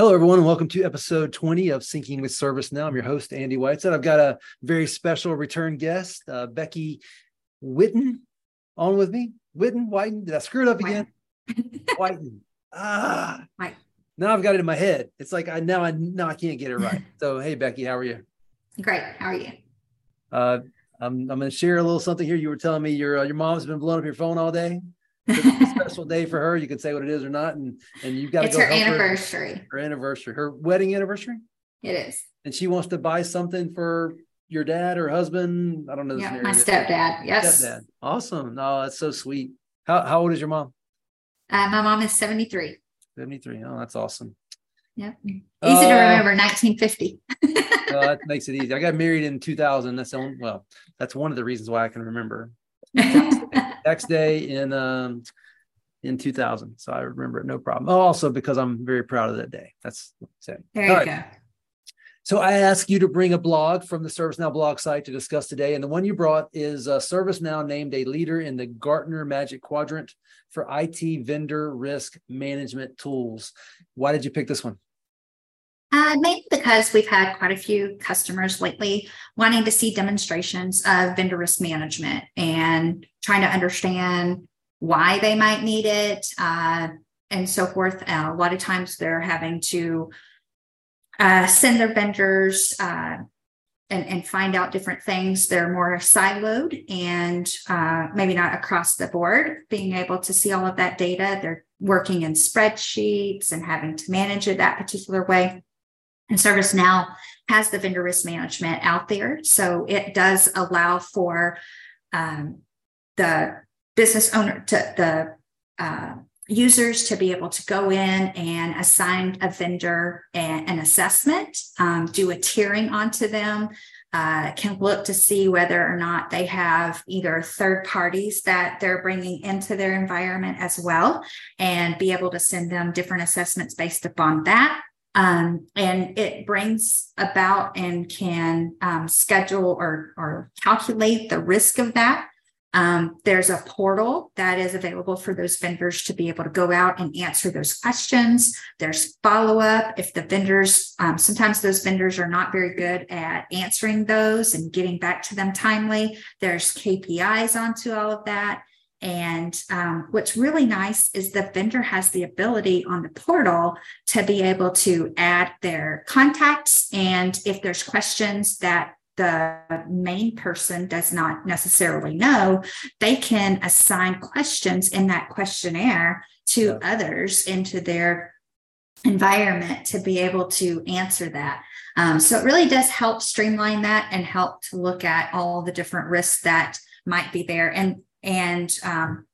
Hello, everyone, and welcome to episode 20 of Syncing with ServiceNow. I'm your host, Andy Whiteside. I've got a very special return guest, uh, Becky Whitten, on with me. Whitten, Whiten. Did I screw it up again? Whiten. Ah. Right. Now I've got it in my head. It's like I now I now I can't get it right. So hey, Becky, how are you? Great. How are you? Uh, I'm I'm going to share a little something here. You were telling me your uh, your mom's been blowing up your phone all day special day for her. You can say what it is or not, and and you've got to It's go her anniversary. Her, her anniversary, her wedding anniversary, It is. and she wants to buy something for your dad or husband. I don't know. Yeah, my stepdad. Yes. Stepdad. Awesome. No, that's so sweet. How how old is your mom? Uh, my mom is 73. Seventy three. Oh, that's awesome. Yep. Easy Uh, to remember 1950. Well, that makes it easy. I got married in two thousand. That's the only, well, that's one of the reasons why I can remember. Next day in um in 2000 so i remember it no problem oh, also because i'm very proud of that day that's saying there All you right. go. So I asked you to bring a blog from the ServiceNow blog site to discuss today, and the one you brought is uh, ServiceNow named a leader in the Gartner Magic Quadrant for IT vendor risk management tools. Why did you pick this one? Uh, mainly because we've had quite a few customers lately wanting to see demonstrations of vendor risk management and trying to understand why they might need it uh, and so forth. Uh, a lot of times they're having to uh, send their vendors uh, and, and find out different things. They're more siloed and uh, maybe not across the board, being able to see all of that data. They're working in spreadsheets and having to manage it that particular way. And ServiceNow has the vendor risk management out there. So it does allow for um, the business owner to the uh, users to be able to go in and assign a vendor an assessment, um, do a tiering onto them, uh, can look to see whether or not they have either third parties that they're bringing into their environment as well, and be able to send them different assessments based upon that. Um, and it brings about and can um, schedule or, or calculate the risk of that. Um, there's a portal that is available for those vendors to be able to go out and answer those questions. There's follow up. If the vendors, um, sometimes those vendors are not very good at answering those and getting back to them timely. There's KPIs onto all of that. And um, what's really nice is the vendor has the ability on the portal to be able to add their contacts. And if there's questions that the main person does not necessarily know, they can assign questions in that questionnaire to others into their environment to be able to answer that. Um, so it really does help streamline that and help to look at all the different risks that might be there. And and um,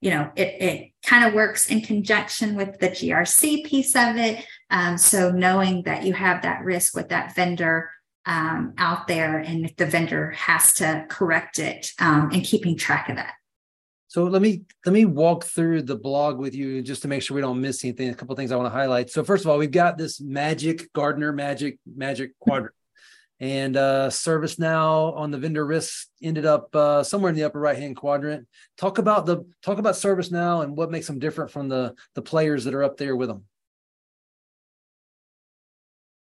you know, it it kind of works in conjunction with the GRC piece of it. Um, so knowing that you have that risk with that vendor um, out there, and if the vendor has to correct it, um, and keeping track of that. So let me let me walk through the blog with you just to make sure we don't miss anything. A couple things I want to highlight. So first of all, we've got this magic Gartner magic magic quadrant. And uh, ServiceNow on the vendor risk ended up uh, somewhere in the upper right hand quadrant. Talk about the talk about ServiceNow and what makes them different from the the players that are up there with them.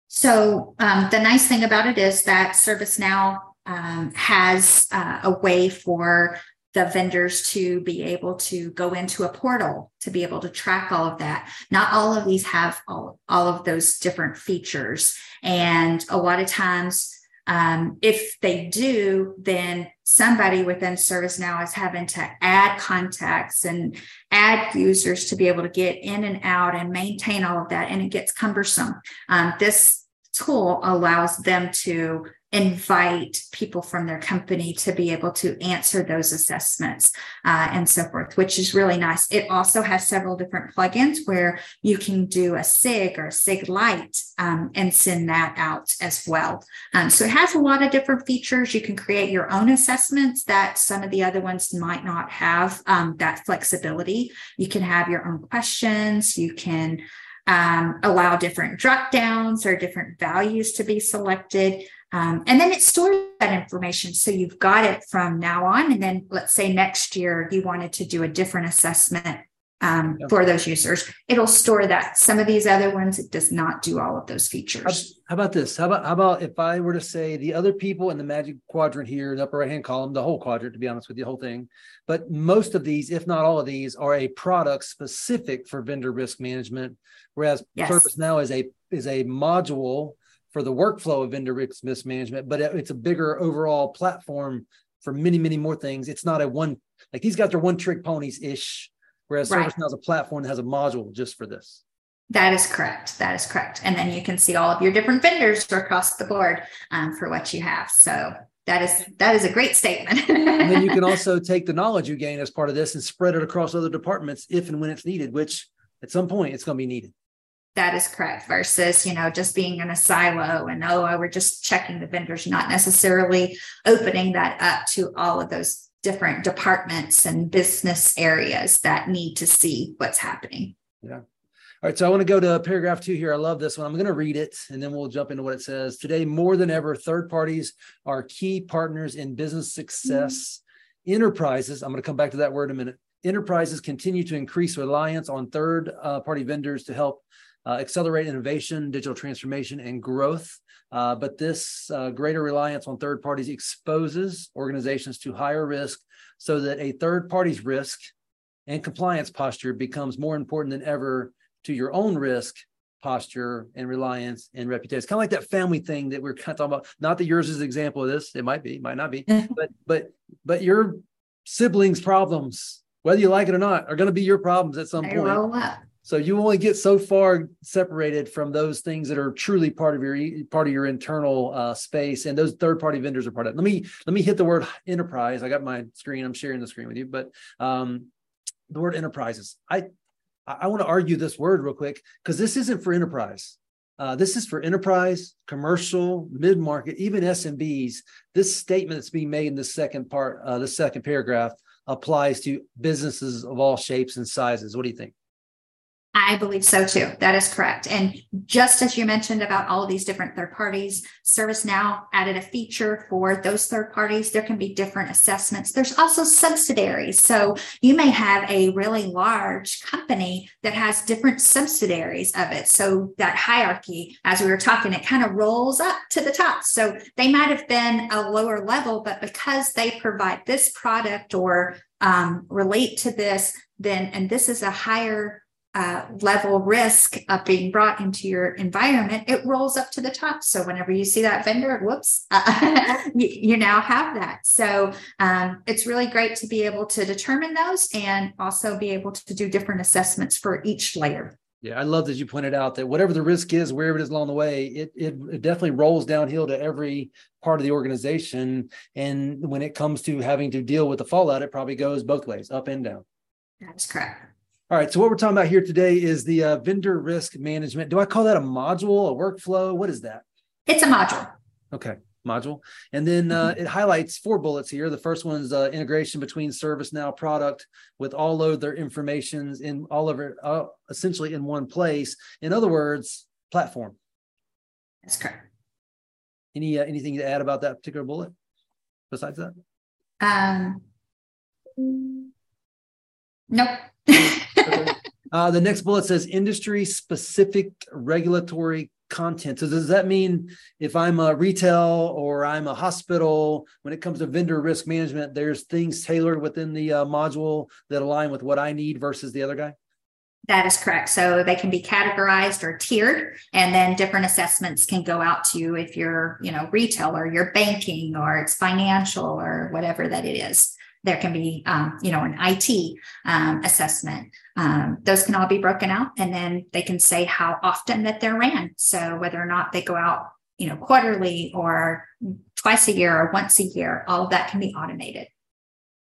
So um, the nice thing about it is that ServiceNow um, has uh, a way for the vendors to be able to go into a portal to be able to track all of that. Not all of these have all, all of those different features. And a lot of times, um, if they do, then somebody within ServiceNow is having to add contacts and add users to be able to get in and out and maintain all of that. And it gets cumbersome. Um, this tool allows them to invite people from their company to be able to answer those assessments uh, and so forth, which is really nice. It also has several different plugins where you can do a SIG or a SIG Lite um, and send that out as well. Um, so it has a lot of different features. You can create your own assessments that some of the other ones might not have um, that flexibility. You can have your own questions. You can um, allow different drop downs or different values to be selected. Um, and then it stores that information. So you've got it from now on. And then let's say next year you wanted to do a different assessment um, for those users. It'll store that. Some of these other ones, it does not do all of those features. How, how about this? How about how about if I were to say the other people in the magic quadrant here, the upper right hand column, the whole quadrant, to be honest with you, the whole thing, but most of these, if not all of these, are a product specific for vendor risk management, whereas yes. ServiceNow is a is a module for the workflow of vendor risk management, but it's a bigger overall platform for many, many more things. It's not a one like these guys are one trick ponies ish Whereas right. ServiceNow is a platform that has a module just for this. That is correct. That is correct. And then you can see all of your different vendors across the board um, for what you have. So that is that is a great statement. and then you can also take the knowledge you gain as part of this and spread it across other departments if and when it's needed, which at some point it's going to be needed. That is correct. Versus, you know, just being in a silo and oh, we're just checking the vendors, not necessarily opening that up to all of those different departments and business areas that need to see what's happening. Yeah. All right, so I want to go to paragraph two here. I love this one. I'm going to read it and then we'll jump into what it says. Today, more than ever, third parties are key partners in business success. Mm-hmm. Enterprises, I'm going to come back to that word in a minute. Enterprises continue to increase reliance on third uh, party vendors to help accelerate innovation, digital transformation, and growth. Uh, but this uh, greater reliance on third parties exposes organizations to higher risk so that a third party's risk and compliance posture becomes more important than ever to your own risk posture and reliance and reputation. It's kind of like that family thing that we're kind of talking about. Not that yours is an example of this. It might be, might not be, but but but your siblings' problems, whether you like it or not, are going to be your problems at some point. Roll up. So you only get so far separated from those things that are truly part of your part of your internal uh, space, and those third party vendors are part of it. Let me let me hit the word enterprise. I got my screen. I'm sharing the screen with you, but um, the word enterprises. I I want to argue this word real quick because this isn't for enterprise. Uh, this is for enterprise, commercial, mid market, even SMBs. This statement that's being made in the second part, uh, the second paragraph, applies to businesses of all shapes and sizes. What do you think? I believe so too. That is correct. And just as you mentioned about all these different third parties, ServiceNow added a feature for those third parties. There can be different assessments. There's also subsidiaries. So you may have a really large company that has different subsidiaries of it. So that hierarchy, as we were talking, it kind of rolls up to the top. So they might have been a lower level, but because they provide this product or um, relate to this, then, and this is a higher uh, level risk of being brought into your environment, it rolls up to the top. So whenever you see that vendor, whoops, uh, you, you, now have that. So um, it's really great to be able to determine those and also be able to do different assessments for each layer. Yeah, I love that you pointed out that whatever the risk is, wherever it is along the way, it, it, it definitely rolls downhill to every part of the organization. And when it comes to having to deal with the fallout, it probably goes both ways, up and down. That's correct. All right. So what we're talking about here today is the uh, vendor risk management. Do I call that a module, a workflow? What is that? It's a module. Okay, module. And then uh, it highlights four bullets here. The first one is uh, integration between ServiceNow product with all of their informations in all of it, uh, essentially in one place. In other words, platform. That's correct. Any uh, anything to add about that particular bullet besides that? Um, nope. Uh, the next bullet says industry specific regulatory content. So does that mean if I'm a retail or I'm a hospital, when it comes to vendor risk management, there's things tailored within the uh, module that align with what I need versus the other guy? That is correct. So they can be categorized or tiered, and then different assessments can go out to you if you're, you know, retail or you're banking or it's financial or whatever that it is. There can be, um, you know, an IT um, assessment. Um, those can all be broken out, and then they can say how often that they're ran. So whether or not they go out, you know, quarterly or twice a year or once a year, all of that can be automated.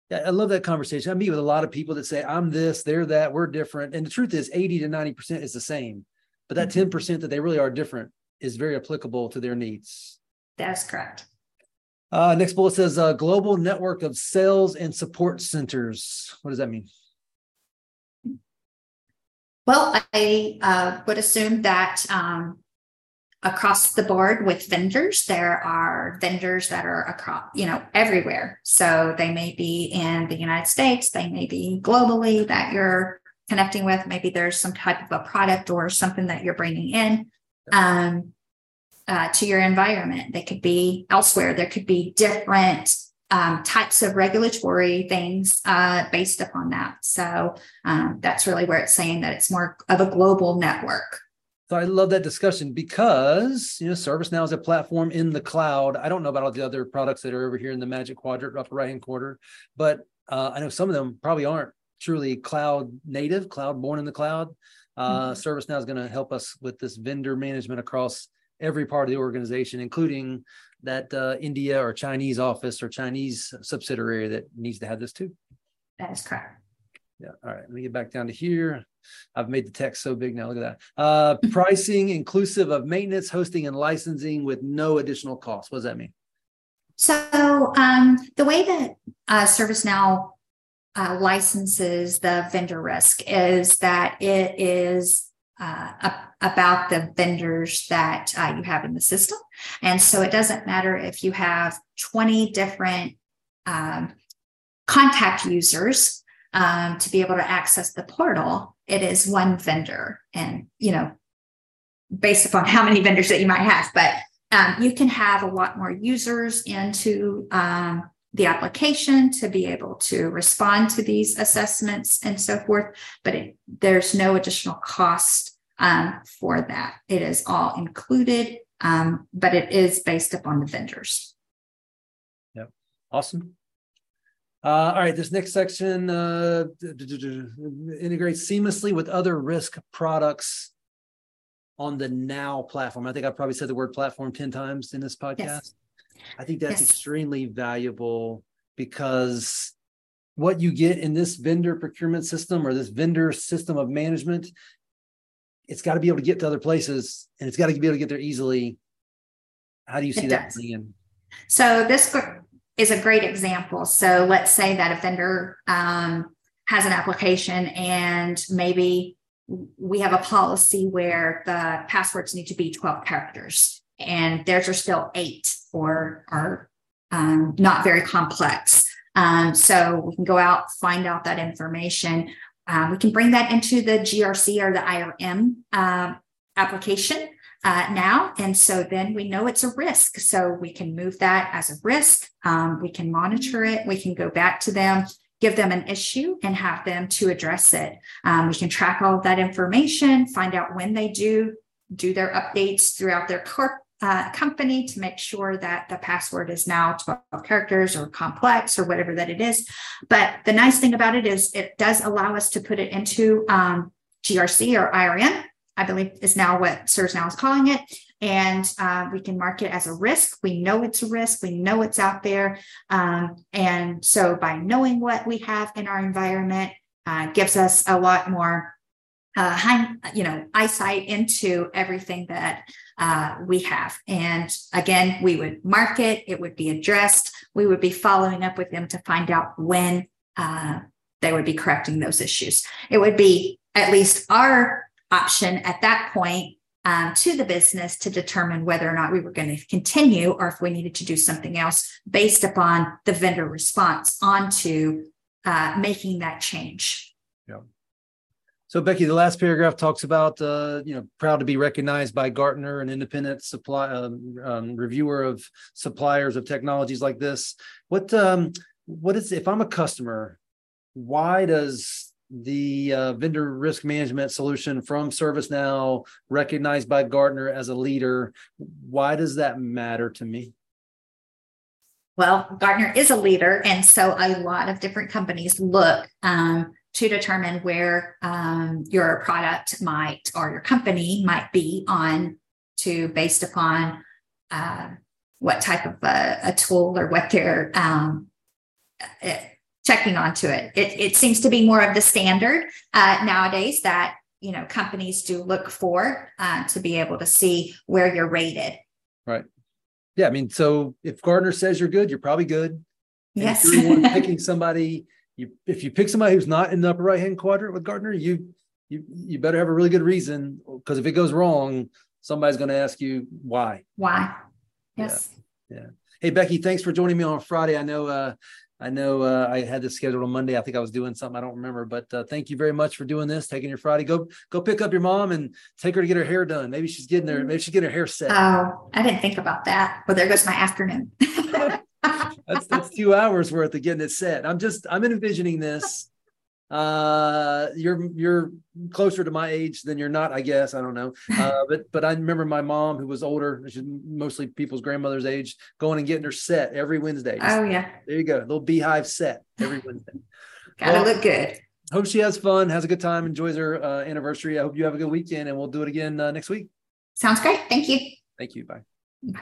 Yeah, I love that conversation. I meet with a lot of people that say, I'm this, they're that, we're different. And the truth is, 80 to 90% is the same. But that mm-hmm. 10% that they really are different is very applicable to their needs. That's correct. Uh, next bullet says uh, global network of sales and support centers. What does that mean? Well, I uh, would assume that um, across the board with vendors, there are vendors that are across, you know, everywhere. So they may be in the United States, they may be globally that you're connecting with. Maybe there's some type of a product or something that you're bringing in um, uh, to your environment. They could be elsewhere. There could be different um, types of regulatory things uh, based upon that. So um, that's really where it's saying that it's more of a global network. So I love that discussion because you know ServiceNow is a platform in the cloud. I don't know about all the other products that are over here in the Magic Quadrant, upper right hand corner, but uh, I know some of them probably aren't truly cloud native, cloud born in the cloud. Uh, mm-hmm. ServiceNow is going to help us with this vendor management across every part of the organization, including that uh, India or Chinese office or Chinese subsidiary that needs to have this too. That is correct. Yeah. All right. Let me get back down to here. I've made the text so big now. Look at that. Uh, pricing inclusive of maintenance, hosting, and licensing with no additional cost. What does that mean? So um, the way that uh, ServiceNow uh, licenses the vendor risk is that it is uh, about the vendors that uh, you have in the system. And so it doesn't matter if you have 20 different um, contact users um, to be able to access the portal, it is one vendor. And, you know, based upon how many vendors that you might have, but um, you can have a lot more users into um, the application to be able to respond to these assessments and so forth. But it, there's no additional cost um, for that. It is all included, um, but it is based upon the vendors. Yep. Awesome. Uh, all right, this next section uh, integrates seamlessly with other risk products on the Now platform. I think I probably said the word platform 10 times in this podcast. Yes. I think that's yes. extremely valuable because what you get in this vendor procurement system or this vendor system of management, it's got to be able to get to other places and it's got to be able to get there easily. How do you see it that? So this is a great example. So let's say that a vendor um, has an application and maybe we have a policy where the passwords need to be 12 characters and theirs are still eight or are um, not very complex. Um, so we can go out, find out that information. Um, we can bring that into the GRC or the IRM uh, application uh, now. And so then we know it's a risk. So we can move that as a risk. Um, we can monitor it. We can go back to them, give them an issue and have them to address it. Um, we can track all of that information, find out when they do do their updates throughout their corp uh, company to make sure that the password is now 12 characters or complex or whatever that it is. But the nice thing about it is it does allow us to put it into um, GRC or IRM I believe is now what ServiceNow is calling it. And uh, we can mark it as a risk. We know it's a risk. We know it's out there. Um, and so by knowing what we have in our environment, uh, gives us a lot more uh, high, you know, eyesight into everything that uh, we have. And again, we would mark it, it would be addressed. We would be following up with them to find out when uh, they would be correcting those issues. It would be at least our option at that point um, to the business to determine whether or not we were going to continue or if we needed to do something else based upon the vendor response onto uh, making that change. Yeah. So Becky, the last paragraph talks about uh, you know proud to be recognized by Gartner, an independent supply um, um, reviewer of suppliers of technologies like this. What um, what is if I'm a customer? Why does the uh, vendor risk management solution from ServiceNow, recognized by Gartner as a leader. Why does that matter to me? Well, Gartner is a leader, and so a lot of different companies look um, to determine where um, your product might or your company might be on to based upon uh, what type of a, a, tool or what their um, checking onto it. It, it seems to be more of the standard uh, nowadays that you know companies do look for uh, to be able to see where you're rated. Right. Yeah. I mean, so if Gartner says you're good, you're probably good. And yes. If you're picking somebody, you if you pick somebody who's not in the upper right hand quadrant with Gartner, you you you better have a really good reason because if it goes wrong, somebody's going to ask you why. Why? Yes. Yeah. yeah. Hey Becky, thanks for joining me on Friday. I know uh, I know uh, I had this scheduled on Monday. I think I was doing something. I don't remember, but uh, thank you very much for doing this, taking your Friday. Go go pick up your mom and take her to get her hair done. Maybe she's getting her. Maybe she's getting her hair set. Oh, I didn't think about that. Well, there goes my afternoon. that's hours worth of getting it set. I'm just I'm envisioning this. Uh you're you're closer to my age than you're not i guess. I don't know. Uh but but i remember my mom who was older mostly people's grandmother's age going and getting her set every wednesday. Just, oh yeah. There you go. Little beehive set every wednesday. Gotta well, look good. hope she has fun has a good time enjoys her uh, anniversary. I hope you have a good weekend and we'll do it again uh, next week. Sounds great. Thank you. Thank you. Bye. Bye